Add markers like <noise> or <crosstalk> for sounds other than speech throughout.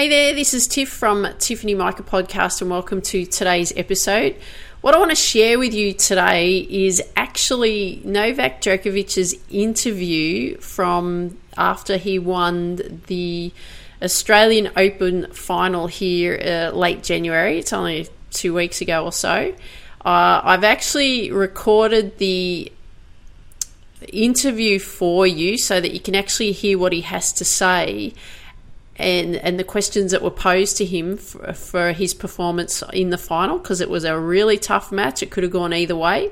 Hey there, this is Tiff from Tiffany Micah Podcast, and welcome to today's episode. What I want to share with you today is actually Novak Djokovic's interview from after he won the Australian Open final here uh, late January. It's only two weeks ago or so. Uh, I've actually recorded the interview for you so that you can actually hear what he has to say and and the questions that were posed to him for, for his performance in the final because it was a really tough match. It could have gone either way.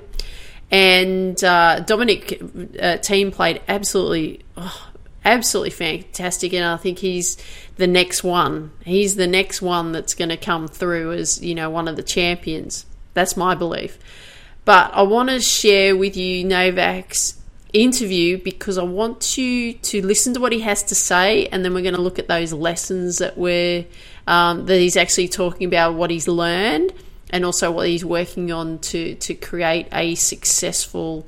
And uh, Dominic uh, Thiem played absolutely, oh, absolutely fantastic, and I think he's the next one. He's the next one that's going to come through as you know one of the champions. That's my belief. But I want to share with you Novak's interview because I want you to listen to what he has to say, and then we're going to look at those lessons that we're um, that he's actually talking about, what he's learned, and also what he's working on to to create a successful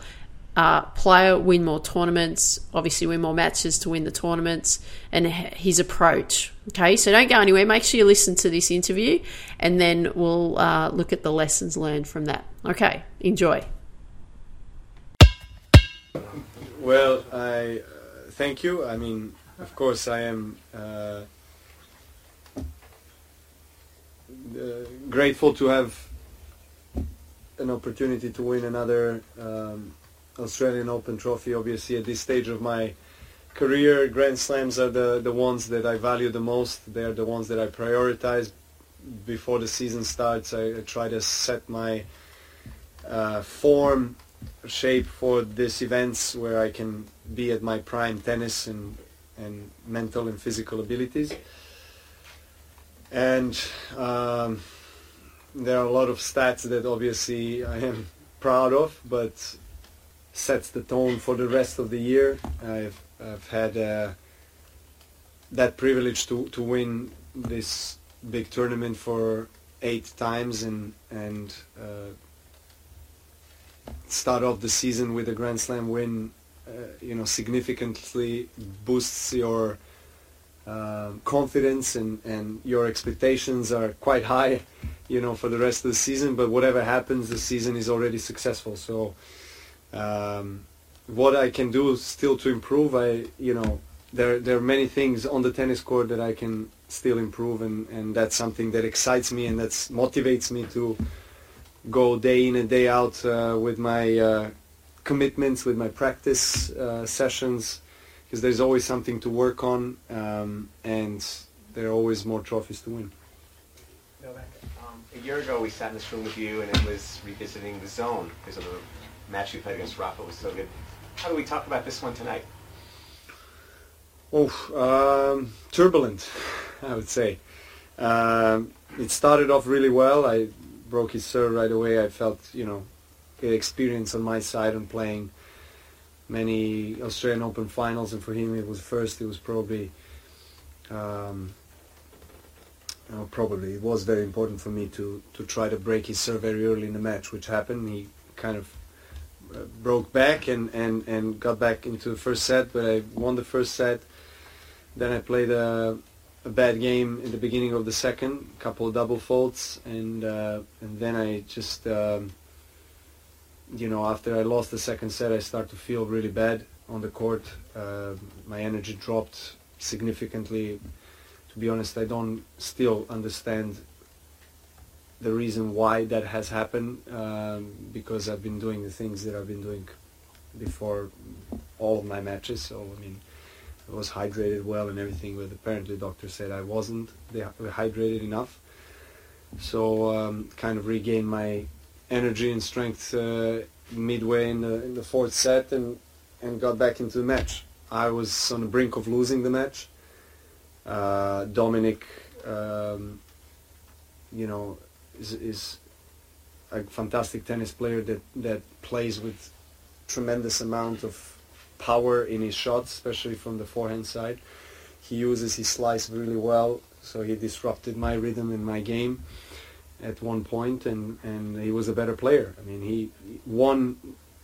uh, player, win more tournaments, obviously win more matches to win the tournaments, and his approach. Okay, so don't go anywhere. Make sure you listen to this interview, and then we'll uh, look at the lessons learned from that. Okay, enjoy. Well, I uh, thank you. I mean, of course, I am uh, uh, grateful to have an opportunity to win another um, Australian Open trophy. Obviously, at this stage of my career, Grand Slams are the, the ones that I value the most. They're the ones that I prioritize. Before the season starts, I, I try to set my uh, form shape for these events where I can be at my prime tennis and and mental and physical abilities. And um, there are a lot of stats that obviously I am <laughs> proud of, but sets the tone for the rest of the year. I've, I've had uh, that privilege to, to win this big tournament for eight times and and uh, start off the season with a Grand Slam win, uh, you know, significantly boosts your uh, confidence and, and your expectations are quite high, you know, for the rest of the season. But whatever happens, the season is already successful. So, um, what I can do still to improve, I, you know, there there are many things on the tennis court that I can still improve, and, and that's something that excites me and that motivates me to go day in and day out uh, with my uh, commitments, with my practice uh, sessions, because there's always something to work on, um, and there are always more trophies to win. Um, a year ago we sat in this room with you, and it was revisiting the zone because of the match you played against Rafa was so good. How do we talk about this one tonight? Oh, um, turbulent, I would say. Um, it started off really well. I broke his serve right away. I felt, you know, experience on my side on playing many Australian Open finals, and for him it was first. It was probably, um, probably it was very important for me to to try to break his serve very early in the match, which happened. He kind of uh, broke back and, and, and got back into the first set, but I won the first set. Then I played a a bad game in the beginning of the second, couple of double faults, and uh, and then I just um, you know after I lost the second set, I start to feel really bad on the court. Uh, my energy dropped significantly. To be honest, I don't still understand the reason why that has happened um, because I've been doing the things that I've been doing before all of my matches. So I mean, I was hydrated well and everything, but apparently doctor said I wasn't hydrated enough. So um, kind of regained my energy and strength uh, midway in the, in the fourth set and and got back into the match. I was on the brink of losing the match. Uh, Dominic, um, you know, is, is a fantastic tennis player that, that plays with tremendous amount of power in his shots, especially from the forehand side. He uses his slice really well, so he disrupted my rhythm in my game at one point, and, and he was a better player. I mean, he one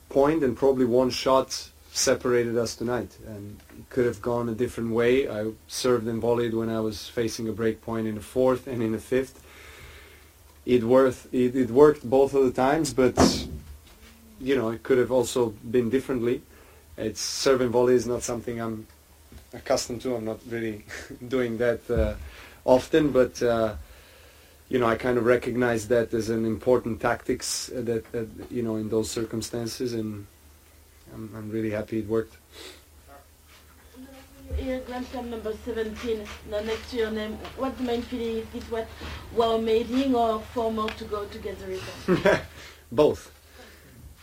point and probably one shot separated us tonight, and it could have gone a different way. I served and volleyed when I was facing a break point in the fourth and in the fifth. It worth it, it worked both of the times, but you know it could have also been differently. It's serving volley is not something I'm accustomed to. I'm not really <laughs> doing that uh, often, but. Uh, you know, I kind of recognize that as an important tactics that, that you know in those circumstances, and I'm, I'm really happy it worked. Here, Grand Slam number 17, the next to your name. What's the main feeling? Is it what well mating or four more to go together with Both.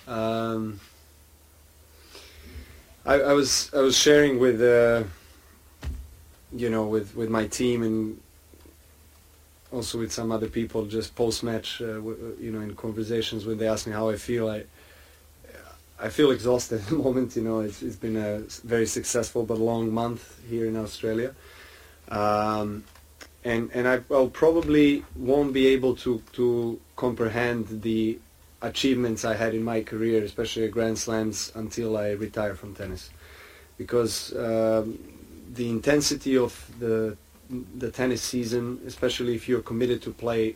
Um, I, I, was I was sharing with uh, you know with, with my team and also with some other people just post match, uh, you know, in conversations when they ask me how I feel, I I feel exhausted at the <laughs> moment. You know, it's, it's been a very successful but long month here in Australia, um, and and I will probably won't be able to to comprehend the achievements I had in my career, especially Grand Slams, until I retire from tennis, because um, the intensity of the the tennis season, especially if you're committed to play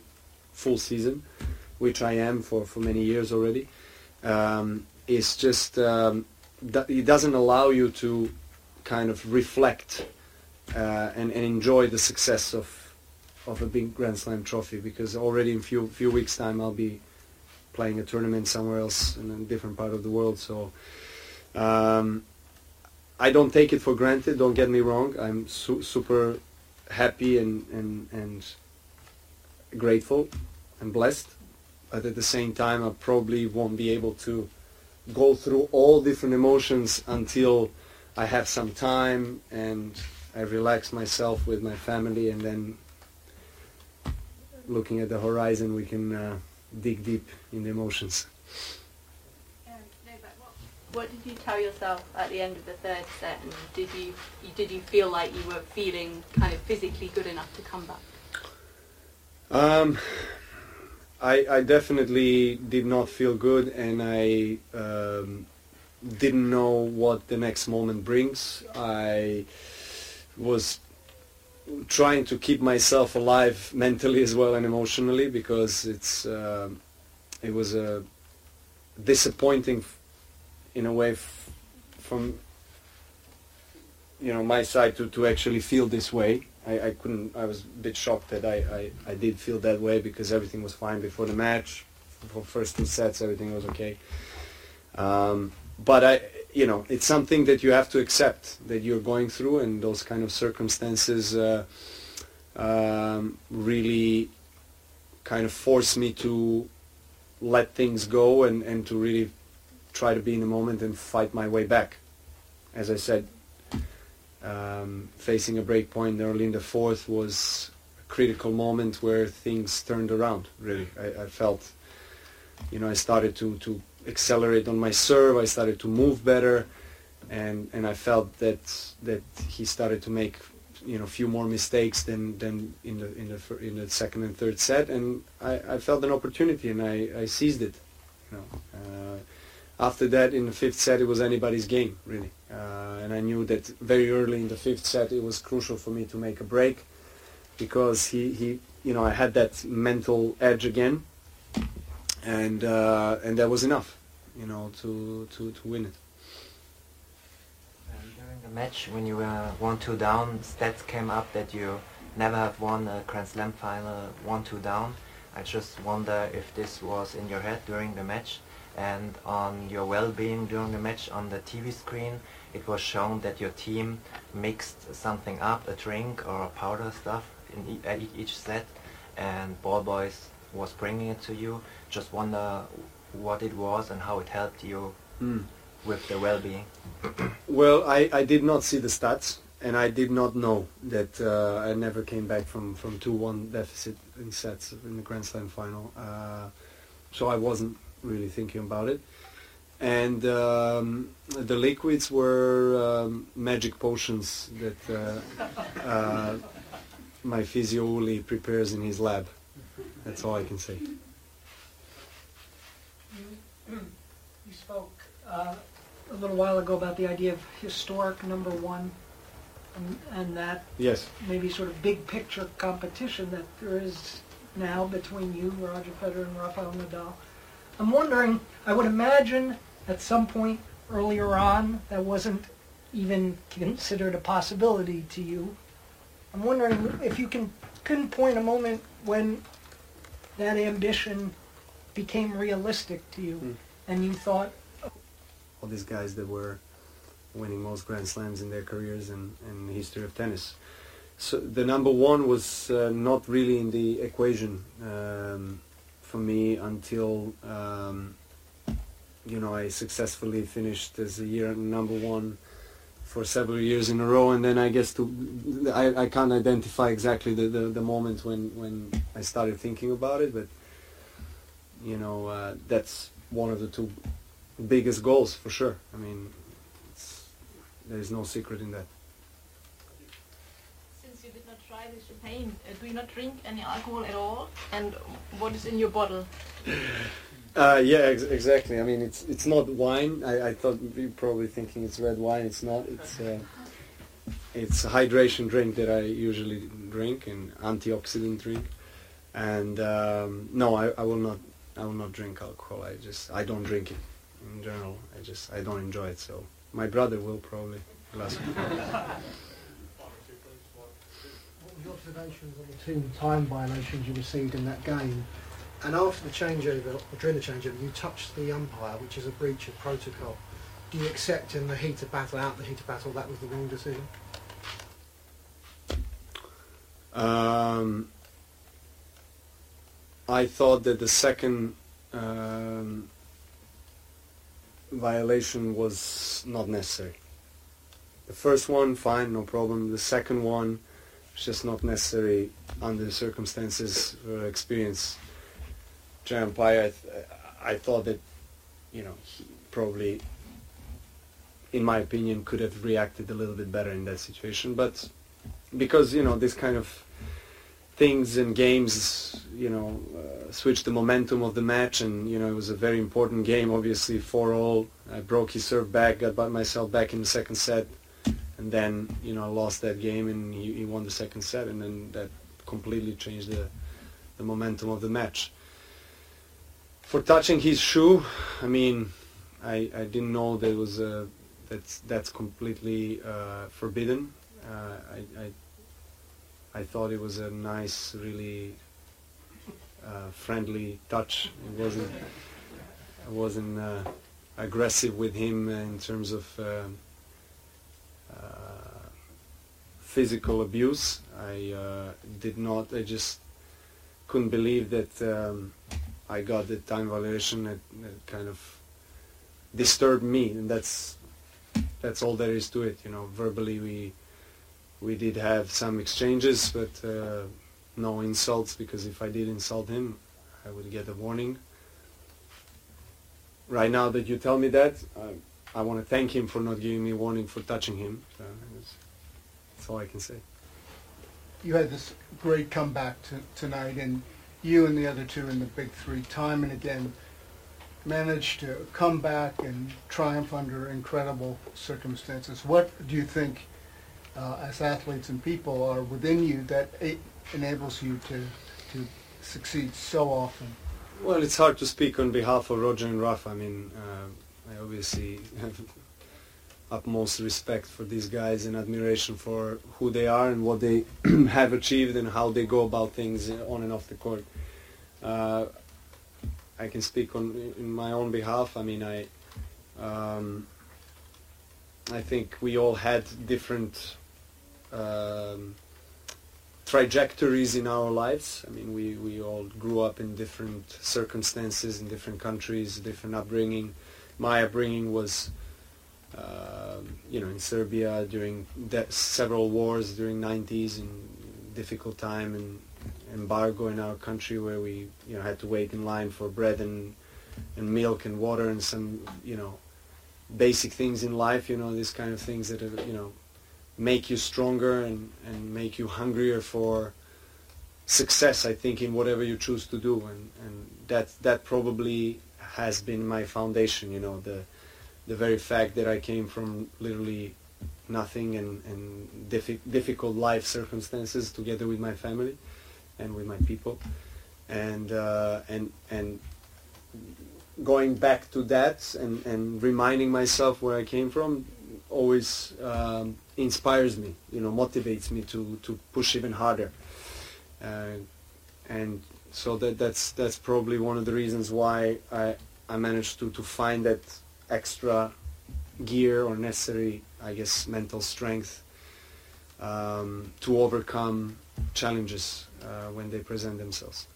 full season, which I am for, for many years already, um, is just um, it doesn't allow you to kind of reflect uh, and, and enjoy the success of of a big Grand Slam trophy because already in few few weeks time I'll be playing a tournament somewhere else in a different part of the world. So um, I don't take it for granted. Don't get me wrong. I'm su- super happy and, and, and grateful and blessed. But at the same time, I probably won't be able to go through all different emotions until I have some time and I relax myself with my family and then looking at the horizon we can uh, dig deep in the emotions. What did you tell yourself at the end of the third set? And did you did you feel like you were feeling kind of physically good enough to come back? Um, I, I definitely did not feel good, and I um, didn't know what the next moment brings. I was trying to keep myself alive mentally as well and emotionally because it's uh, it was a disappointing in a way from you know my side to, to actually feel this way. I, I couldn't. I was a bit shocked that I, I, I did feel that way because everything was fine before the match. For first two sets, everything was okay. Um, but I, you know, it's something that you have to accept that you're going through, and those kind of circumstances uh, um, really kind of force me to let things go and, and to really try to be in the moment and fight my way back. As I said, um, facing a break point early in the fourth was a critical moment where things turned around. Really, I, I felt, you know, I started to to accelerate on my serve. I started to move better, and and I felt that that he started to make you know a few more mistakes than than in the in the in the second and third set, and I, I felt an opportunity and I, I seized it. You know, uh, after that, in the fifth set, it was anybody's game, really. Uh, and I knew that very early in the fifth set, it was crucial for me to make a break because he, he you know, I had that mental edge again, and uh, and that was enough, you know, to to, to win it. During the match, when you were one-two down, stats came up that you never have won a Grand Slam final one-two down. I just wonder if this was in your head during the match and on your well-being during the match on the TV screen it was shown that your team mixed something up, a drink or a powder stuff in each set and Ball Boys was bringing it to you. Just wonder what it was and how it helped you Mm. with the well-being. Well, I, I did not see the stats, and I did not know that uh, I never came back from from two one deficit in sets in the Grand Slam final. Uh, so I wasn't really thinking about it. And um, the liquids were um, magic potions that uh, uh, my physio Uli prepares in his lab. That's all I can say. You spoke uh, a little while ago about the idea of historic number one and, and that Yes. maybe sort of big picture competition that there is now between you, Roger Federer, and Rafael Nadal. I'm wondering, I would imagine at some point earlier on that wasn't even considered a possibility to you. I'm wondering if you can pinpoint a moment when that ambition became realistic to you Hmm. and you thought, all these guys that were winning most Grand Slams in their careers and in the history of tennis. So the number one was uh, not really in the equation um, for me until um, you know I successfully finished as a year number one for several years in a row, and then I guess to I, I can't identify exactly the, the, the moment when when I started thinking about it, but you know uh, that's one of the two biggest goals for sure. I mean, it's, there's no secret in that. Since you did not try the champagne, uh, do you not drink any alcohol at all? And what is in your bottle? <laughs> Uh, yeah, ex- exactly. I mean, it's it's not wine. I, I thought you're probably thinking it's red wine. It's not. It's uh, it's a hydration drink that I usually drink, an antioxidant drink. And um, no, I, I will not. I will not drink alcohol. I just I don't drink it in general. I just I don't enjoy it. So my brother will probably glass. What were your observations on the two time violations you received in that game? And after the changeover, or during the changeover, you touched the umpire, which is a breach of protocol. Do you accept in the heat of battle, out the heat of battle, that was the wrong decision? Um, I thought that the second um, violation was not necessary. The first one, fine, no problem. The second one, it's just not necessary under the circumstances or experience. Jan Pai, I, th- I thought that, you know, he probably, in my opinion, could have reacted a little bit better in that situation. But because you know this kind of things and games you know uh, switch the momentum of the match and you know it was a very important game obviously for all. I broke his serve back got by myself back in the second set and then you know I lost that game and he, he won the second set and then that completely changed the the momentum of the match. For touching his shoe I mean I, I didn't know that was uh, that's that's completely uh, forbidden. Uh, I, I I thought it was a nice, really uh, friendly touch. It wasn't I wasn't uh, aggressive with him in terms of um uh, physical abuse. I uh, did not. I just couldn't believe that um, I got the time violation. That, that kind of disturbed me, and that's that's all there is to it. You know, verbally we we did have some exchanges, but uh, no insults because if I did insult him, I would get a warning. Right now that you tell me that, I, I want to thank him for not giving me warning for touching him. So that's, that's all I can say. You had this great comeback to, tonight, and you and the other two in the big three, time and again, managed to come back and triumph under incredible circumstances. What do you think, uh, as athletes and people, are within you that it enables you to to succeed so often? Well, it's hard to speak on behalf of Roger and Rafa. I mean, uh, I obviously have <laughs> utmost respect for these guys and admiration for who they are and what they <clears throat> have achieved and how they go about things on and off the court. uh, I can speak on in my own behalf. I mean, I um, I think we all had different um, trajectories in our lives. I mean, we, we all grew up in different circumstances, in different countries, different upbringing. My upbringing was, uh, you know, in Serbia during de- several wars during 90s and difficult time and embargo in our country where we, you know, had to wait in line for bread and and milk and water and some, you know, basic things in life. You know, these kind of things that are, you know, make you stronger and, and make you hungrier for success, I think, in whatever you choose to do. And, and that, that probably has been my foundation, you know, the, the very fact that I came from literally nothing and, and diffi- difficult life circumstances together with my family and with my people. And, uh, and, and going back to that and, and reminding myself where I came from always um, inspires me, you know, motivates me to, to push even harder. Uh, and so that, that's, that's probably one of the reasons why I, I managed to, to find that extra gear or necessary, I guess, mental strength um, to overcome challenges uh, when they present themselves.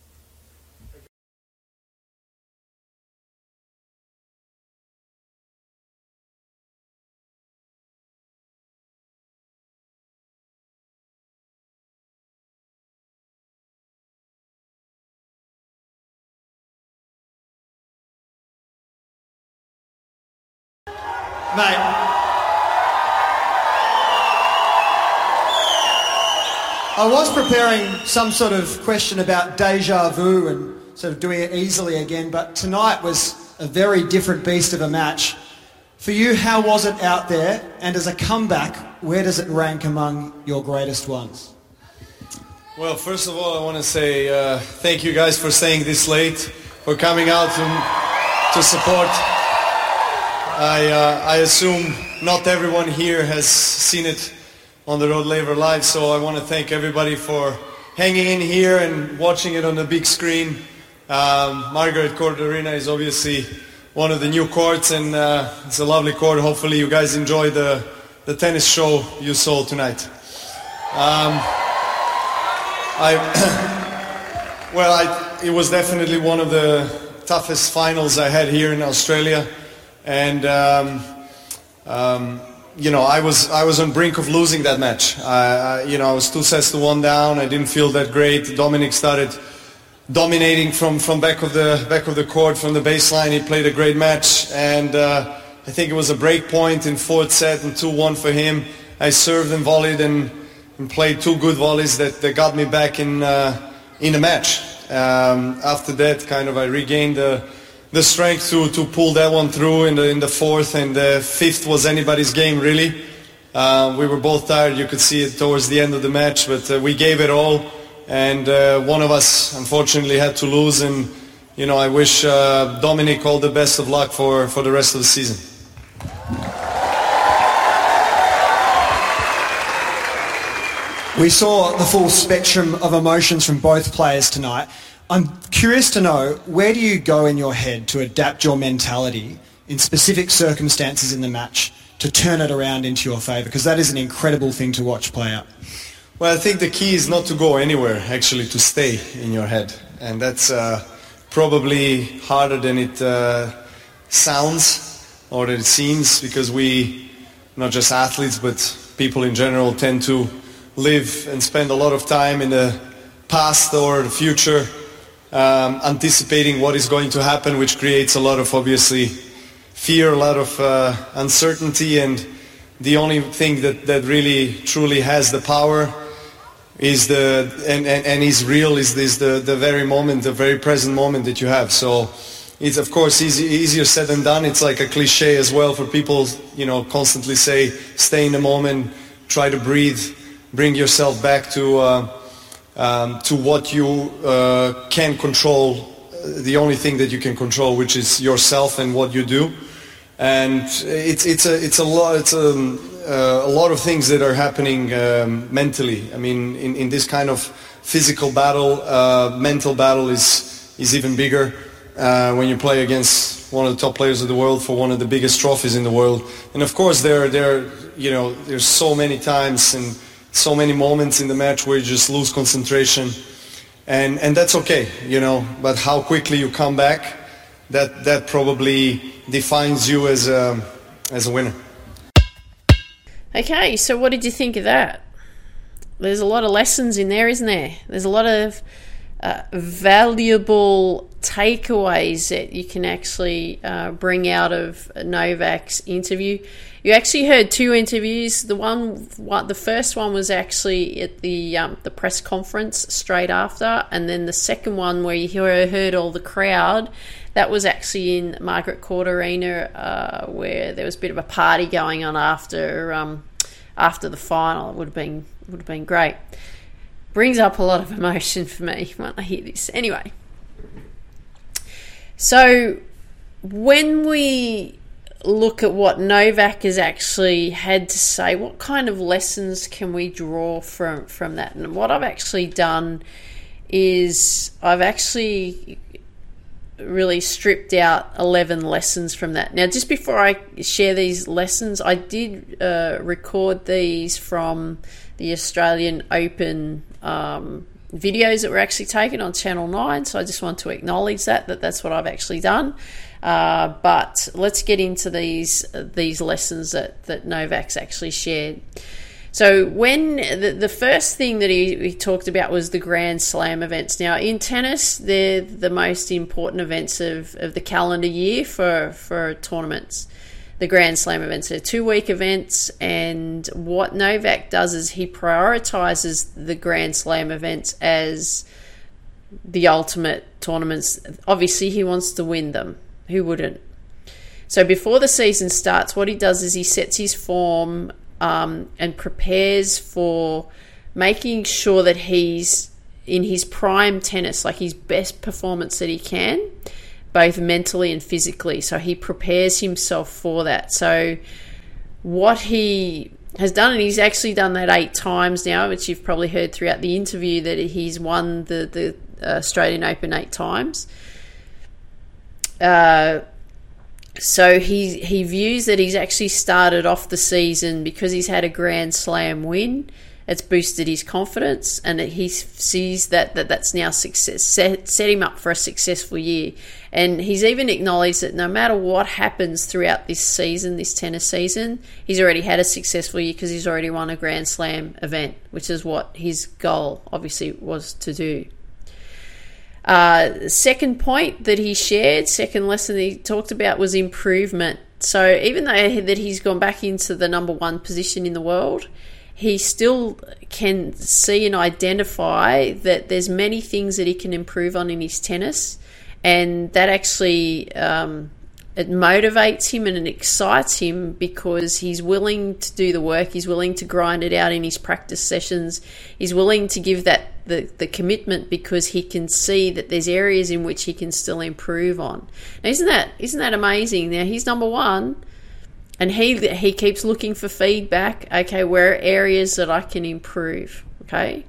Mate. I was preparing some sort of question about deja vu and sort of doing it easily again, but tonight was a very different beast of a match. For you, how was it out there? And as a comeback, where does it rank among your greatest ones? Well, first of all, I want to say uh, thank you guys for staying this late, for coming out to, to support. I, uh, I assume not everyone here has seen it on the Rod Laver Live, so I want to thank everybody for hanging in here and watching it on the big screen. Um, Margaret Court Arena is obviously one of the new courts, and uh, it's a lovely court. Hopefully, you guys enjoy the, the tennis show you saw tonight. Um, I, <coughs> well, I, it was definitely one of the toughest finals I had here in Australia and um, um, you know I was I was on brink of losing that match. I, I, you know I was two sets to one down. I didn't feel that great. Dominic started dominating from, from back of the back of the court from the baseline. He played a great match, and uh, I think it was a break point in fourth set and two one for him. I served and volleyed and, and played two good volleys that, that got me back in uh, in the match. Um, after that, kind of I regained the the strength to, to pull that one through in the, in the fourth and the fifth was anybody's game really. Uh, we were both tired, you could see it towards the end of the match, but uh, we gave it all and uh, one of us unfortunately had to lose and you know I wish uh, Dominic all the best of luck for, for the rest of the season. We saw the full spectrum of emotions from both players tonight. I'm curious to know where do you go in your head to adapt your mentality in specific circumstances in the match to turn it around into your favour? Because that is an incredible thing to watch play out. Well, I think the key is not to go anywhere, actually, to stay in your head. And that's uh, probably harder than it uh, sounds or than it seems because we, not just athletes, but people in general, tend to live and spend a lot of time in the past or the future um, anticipating what is going to happen, which creates a lot of obviously fear, a lot of uh, uncertainty, and the only thing that, that really truly has the power is the and, and, and is real is this the, the very moment, the very present moment that you have. So it's of course easy, easier said than done. It's like a cliche as well for people, you know, constantly say, stay in the moment, try to breathe, bring yourself back to. Uh, um, to what you uh, can control, uh, the only thing that you can control, which is yourself and what you do. And it's, it's, a, it's, a, lot, it's a, uh, a lot of things that are happening um, mentally. I mean, in, in this kind of physical battle, uh, mental battle is, is even bigger uh, when you play against one of the top players of the world for one of the biggest trophies in the world. And of course, there, there, you know, there's so many times and so many moments in the match where you just lose concentration, and and that's okay, you know. But how quickly you come back, that that probably defines you as a as a winner. Okay, so what did you think of that? There's a lot of lessons in there, isn't there? There's a lot of uh, valuable takeaways that you can actually uh, bring out of Novak's interview. You actually heard two interviews. The one, the first one was actually at the um, the press conference straight after, and then the second one where you heard all the crowd. That was actually in Margaret Court Arena, uh, where there was a bit of a party going on after um, after the final. It would have been would have been great brings up a lot of emotion for me <laughs> when I hear this. Anyway, so when we look at what Novak has actually had to say, what kind of lessons can we draw from from that? And what I've actually done is I've actually really stripped out 11 lessons from that. Now, just before I share these lessons, I did uh, record these from the Australian Open um, videos that were actually taken on Channel 9. So I just want to acknowledge that, that that's what I've actually done. Uh, but let's get into these these lessons that, that Novak's actually shared. So when the, the first thing that he, he talked about was the Grand Slam events. Now in tennis, they're the most important events of, of the calendar year for, for tournaments the Grand Slam events. They're two week events, and what Novak does is he prioritizes the Grand Slam events as the ultimate tournaments. Obviously, he wants to win them. Who wouldn't? So before the season starts, what he does is he sets his form um, and prepares for making sure that he's in his prime tennis, like his best performance that he can both mentally and physically. So he prepares himself for that. So what he has done, and he's actually done that eight times now, which you've probably heard throughout the interview that he's won the the Australian Open eight times. Uh, so he he views that he's actually started off the season because he's had a Grand Slam win it's boosted his confidence, and he sees that, that that's now success set, set him up for a successful year. And he's even acknowledged that no matter what happens throughout this season, this tennis season, he's already had a successful year because he's already won a Grand Slam event, which is what his goal obviously was to do. Uh, second point that he shared, second lesson he talked about was improvement. So even though that he's gone back into the number one position in the world, he still can see and identify that there's many things that he can improve on in his tennis, and that actually um, it motivates him and it excites him because he's willing to do the work. He's willing to grind it out in his practice sessions. He's willing to give that the, the commitment because he can see that there's areas in which he can still improve on. Now, isn't that isn't that amazing? Now he's number one and he he keeps looking for feedback. Okay, where are areas that I can improve? Okay.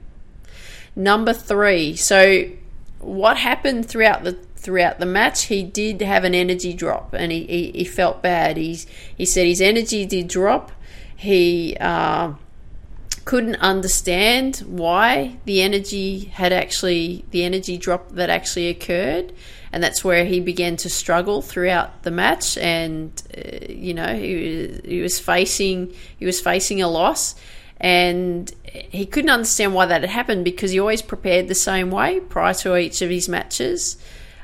Number three. So, what happened throughout the throughout the match? He did have an energy drop, and he, he, he felt bad. He's he said his energy did drop. He uh, couldn't understand why the energy had actually the energy drop that actually occurred and that's where he began to struggle throughout the match. And uh, you know, he, he was facing he was facing a loss, and he couldn't understand why that had happened because he always prepared the same way prior to each of his matches.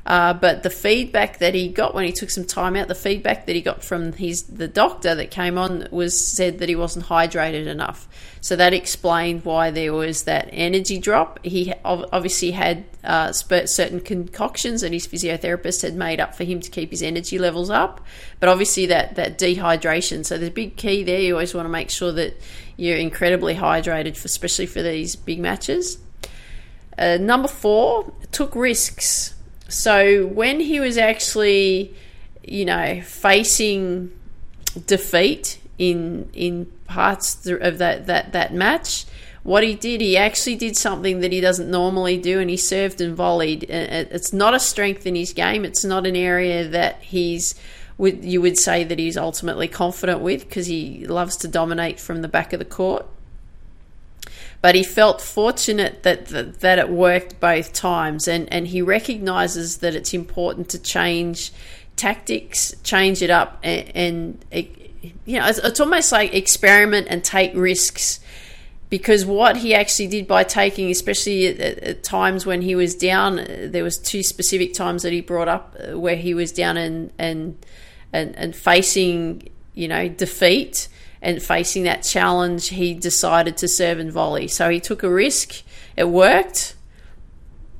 Uh, but the feedback that he got when he took some time out, the feedback that he got from his the doctor that came on was said that he wasn't hydrated enough. So that explained why there was that energy drop. He obviously had uh, certain concoctions that his physiotherapist had made up for him to keep his energy levels up, but obviously that that dehydration. So the big key there, you always want to make sure that you're incredibly hydrated, for, especially for these big matches. Uh, number four, took risks. So when he was actually, you know, facing defeat in in parts of that that that match, what he did, he actually did something that he doesn't normally do, and he served and volleyed. It's not a strength in his game. It's not an area that he's you would say that he's ultimately confident with because he loves to dominate from the back of the court. But he felt fortunate that, that that it worked both times, and and he recognizes that it's important to change tactics, change it up, and, and it, you know it's, it's almost like experiment and take risks. Because what he actually did by taking, especially at, at, times when he was down, there was two specific times that he brought up uh, where he was down and and and, and facing you know defeat and facing that challenge, he decided to serve and volley. So he took a risk. It worked.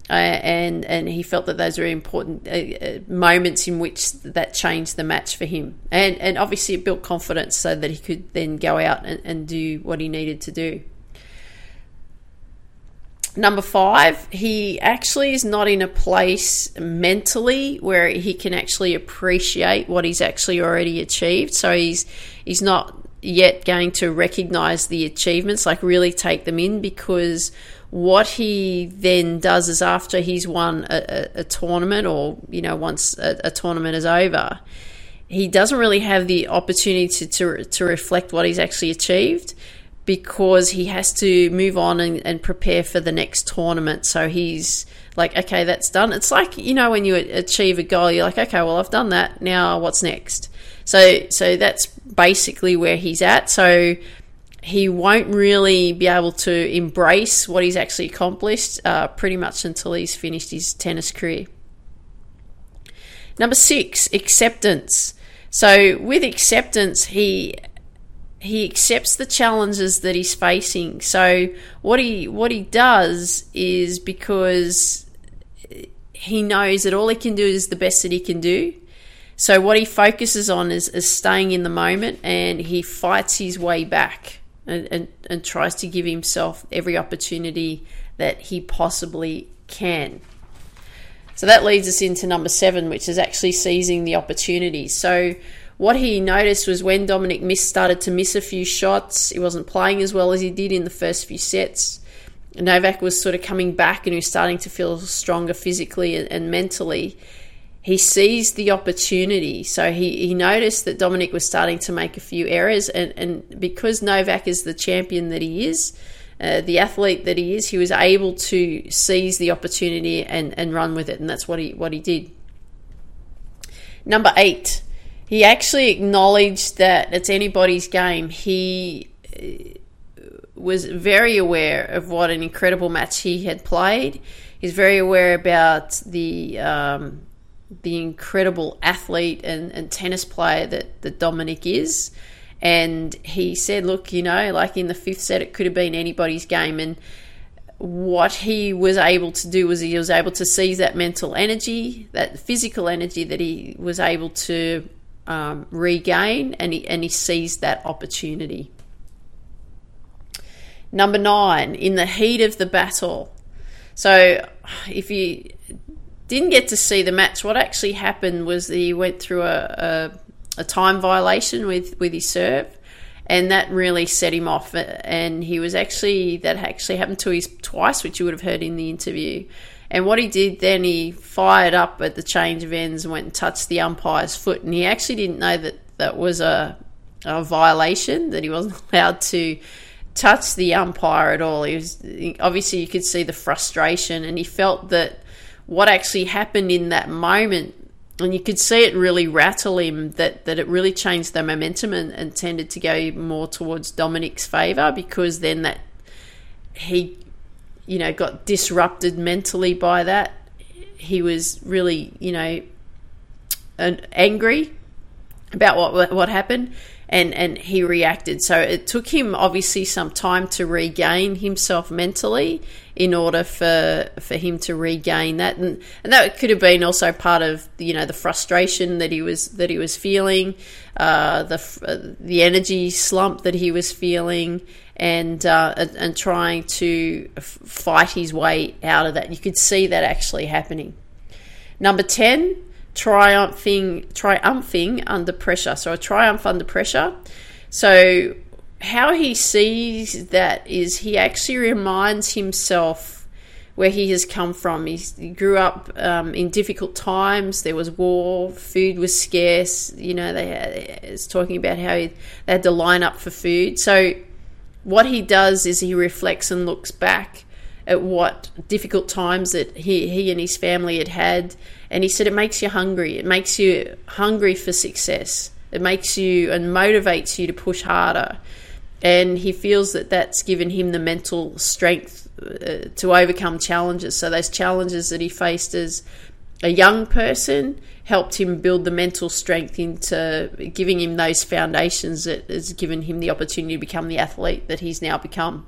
Uh, and and he felt that those were important uh, uh, moments in which that changed the match for him, and and obviously it built confidence so that he could then go out and, and do what he needed to do. Number five, he actually is not in a place mentally where he can actually appreciate what he's actually already achieved. So he's he's not yet going to recognize the achievements, like really take them in, because what he then does is after he's won a, a, a tournament, or you know, once a, a, tournament is over, he doesn't really have the opportunity to, to, to reflect what he's actually achieved because he has to move on and, and prepare for the next tournament. So he's like, okay, that's done. It's like you know when you achieve a goal, you're like, okay, well, I've done that. Now, what's next? So so that's basically where he's at. So he won't really be able to embrace what he's actually accomplished uh, pretty much until he's finished his tennis career. Number six, acceptance. So with acceptance, he he accepts the challenges that he's facing. So what he what he does is because he knows that all he can do is the best that he can do. So what he focuses on is, is staying in the moment and he fights his way back and, and, and tries to give himself every opportunity that he possibly can. So that leads us into number seven, which is actually seizing the opportunity. So what he noticed was when Dominic miss started to miss a few shots, he wasn't playing as well as he did in the first few sets. Novak was sort of coming back and he was starting to feel stronger physically and, and mentally he seized the opportunity. So he, he noticed that Dominic was starting to make a few errors, and, and because Novak is the champion that he is, uh, the athlete that he is, he was able to seize the opportunity and, and run with it, and that's what he what he did. Number eight, he actually acknowledged that it's anybody's game. He uh, was very aware of what an incredible match he had played. He's very aware about the um, the incredible athlete and, and tennis player that, that Dominic is. And he said, look, you know, like in the fifth set, it could have been anybody's game. And what he was able to do was he was able to seize that mental energy, that physical energy that he was able to um, regain, and he, and he seized that opportunity. Number nine, in the heat of the battle. So, if you didn't get to see the match. What actually happened was that he went through a, a, a time violation with, with his serve, and that really set him off. And he was actually that actually happened to us twice, which you would have heard in the interview. And what he did then, he fired up at the change of ends and went and touched the umpire's foot, and he actually didn't know that that was a, a violation that he wasn't <laughs> allowed to touch the umpire at all. He was obviously you could see the frustration, and he felt that what actually happened in that moment. And you could see it really rattle him that, that it really changed the momentum and, and tended to go more towards Dominic's favour because then that he you know got disrupted mentally by that. He was really you know angry about what what happened and and he reacted. So it took him obviously some time to regain himself mentally in order for for him to regain that, and and that could have been also part of you know the frustration that he was that he was feeling, uh, the uh, the energy slump that he was feeling. And, uh, and trying to fight his way out of that. You could see that actually happening. Number 10, triumphing triumphing under pressure. So a triumph under pressure. So how he sees that is he actually reminds himself where he has come from. He grew up um, in difficult times. There was war. Food was scarce. You know, they had, it's talking about how he, they had to line up for food. So, what he does is he reflects and looks back at what difficult times that he, he and his family had had. And he said it makes you hungry. It makes you hungry for success. It makes you and motivates you to push harder. And he feels that that's given him the mental strength uh, to overcome challenges. So, those challenges that he faced as a young person helped him build the mental strength into giving him those foundations that has given him the opportunity to become the athlete that he's now become.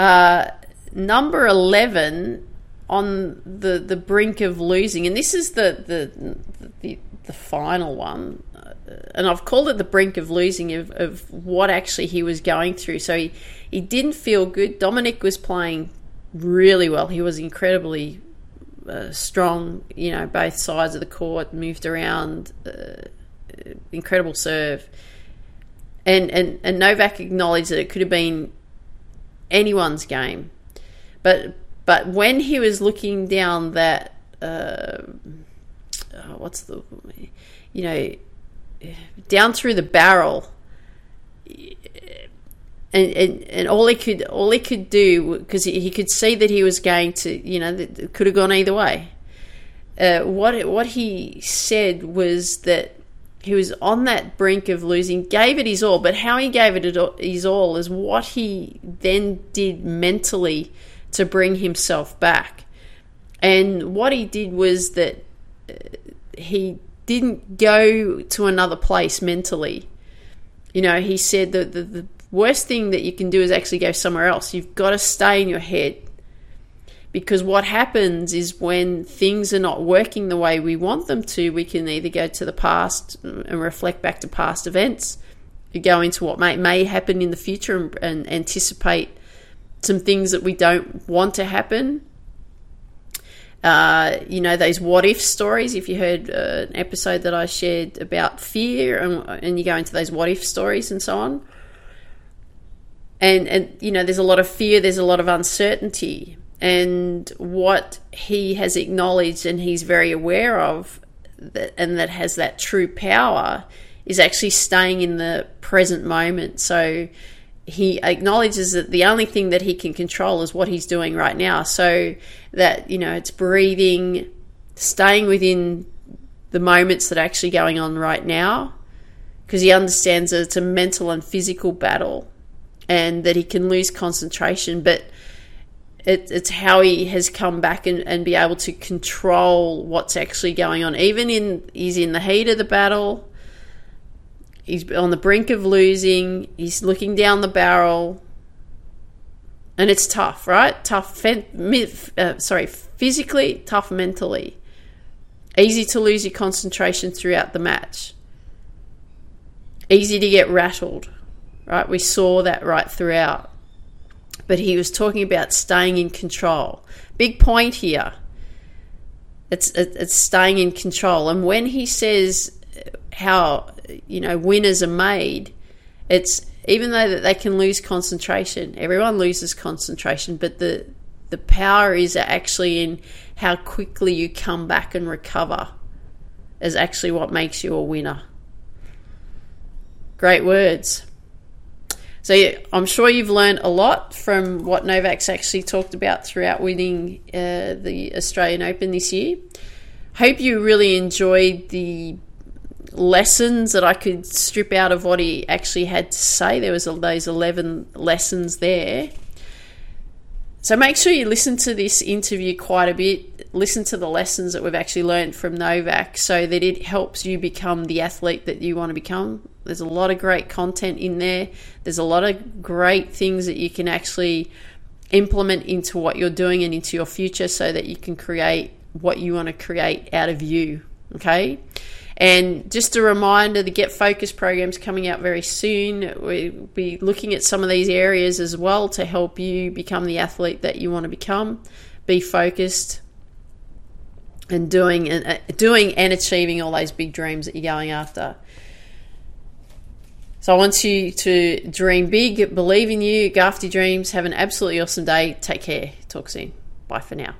Uh, number 11 on the, the brink of losing, and this is the, the, the, the final one, uh, and I've called it the brink of losing of, of what actually he was going through. So he, he didn't feel good. Dominic was playing really well. He was incredibly uh, strong, you know, both sides of the court, moved around, uh, incredible serve. And, and, and Novak acknowledged that it could have been anyone's game. But but when he was looking down that, uh, oh, what's the, you know, down through the barrel, and, and, and all he could all he could do because he, he, could see that he was going to you know could have gone either way. Uh, what what he said was that he was on that brink of losing, gave it his all, but how he gave it his all is what he then did mentally to bring himself back. And what he did was that uh, he didn't go to another place mentally. You know, he said that the, the worst thing that you can do is actually go somewhere else. You've got to stay in your head. Because what happens is when things are not working the way we want them to, we can either go to the past and reflect back to past events, go into what may, may happen in the future and, and anticipate some things that we don't want to happen. Uh, you know, those what if stories. If you heard uh, an episode that I shared about fear and, and you go into those what if stories and so on. And, and, you know, there's a lot of fear, there's a lot of uncertainty. And what he has acknowledged and he's very aware of, that, and that has that true power, is actually staying in the present moment. So, he acknowledges that the only thing that he can control is what he's doing right now. So that, you know, it's breathing, staying within the moments that are actually going on right now, because he understands that it's a mental and physical battle and that he can lose concentration, but it, it's how he has come back and, and be able to control what's actually going on. Even in he's in the heat of the battle, He's on the brink of losing. He's looking down the barrel. And it's tough, right? Tough, uh, sorry, physically, tough mentally. Easy to lose your concentration throughout the match. Easy to get rattled, right? We saw that right throughout. But he was talking about staying in control. Big point here. It's, it's staying in control. And when he says how you know winners are made it's even though that they can lose concentration everyone loses concentration but the the power is actually in how quickly you come back and recover is actually what makes you a winner great words so yeah, I'm sure you've learned a lot from what Novak's actually talked about throughout winning uh, the Australian Open this year. Hope you really enjoyed the lessons that I could strip out of what he actually had to say. There was those 11 lessons there. So make sure you listen to this interview quite a bit. Listen to the lessons that we've actually learned from Novak so that it helps you become the athlete that you want to become. There's a lot of great content in there. There's a lot of great things that you can actually implement into what you're doing and into your future so that you can create what you want to create out of you. Okay? And just a reminder the Get Focused program's coming out very soon. We'll be looking at some of these areas as well to help you become the athlete that you want to become. Be focused and doing and uh, doing and achieving all those big dreams that you're going after. So I want you to dream big, believe in you, go after your dreams, have an absolutely awesome day. Take care. Talk soon. Bye for now.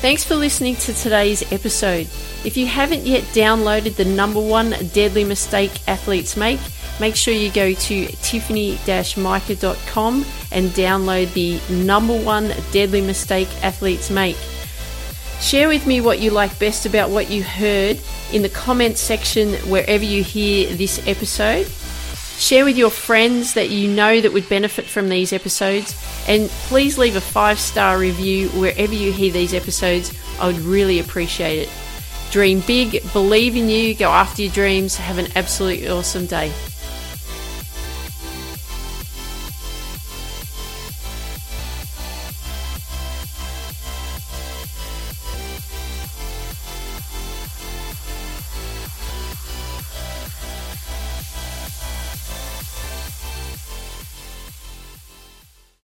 Thanks for listening to today's episode. If you haven't yet downloaded the number one deadly mistake athletes make, make sure you go to tiffany-mica.com and download the number one deadly mistake athletes make. Share with me what you like best about what you heard in the comments section wherever you hear this episode. Share with your friends that you know that would benefit from these episodes. And please leave a five star review wherever you hear these episodes. I would really appreciate it. Dream big, believe in you, go after your dreams. Have an absolutely awesome day.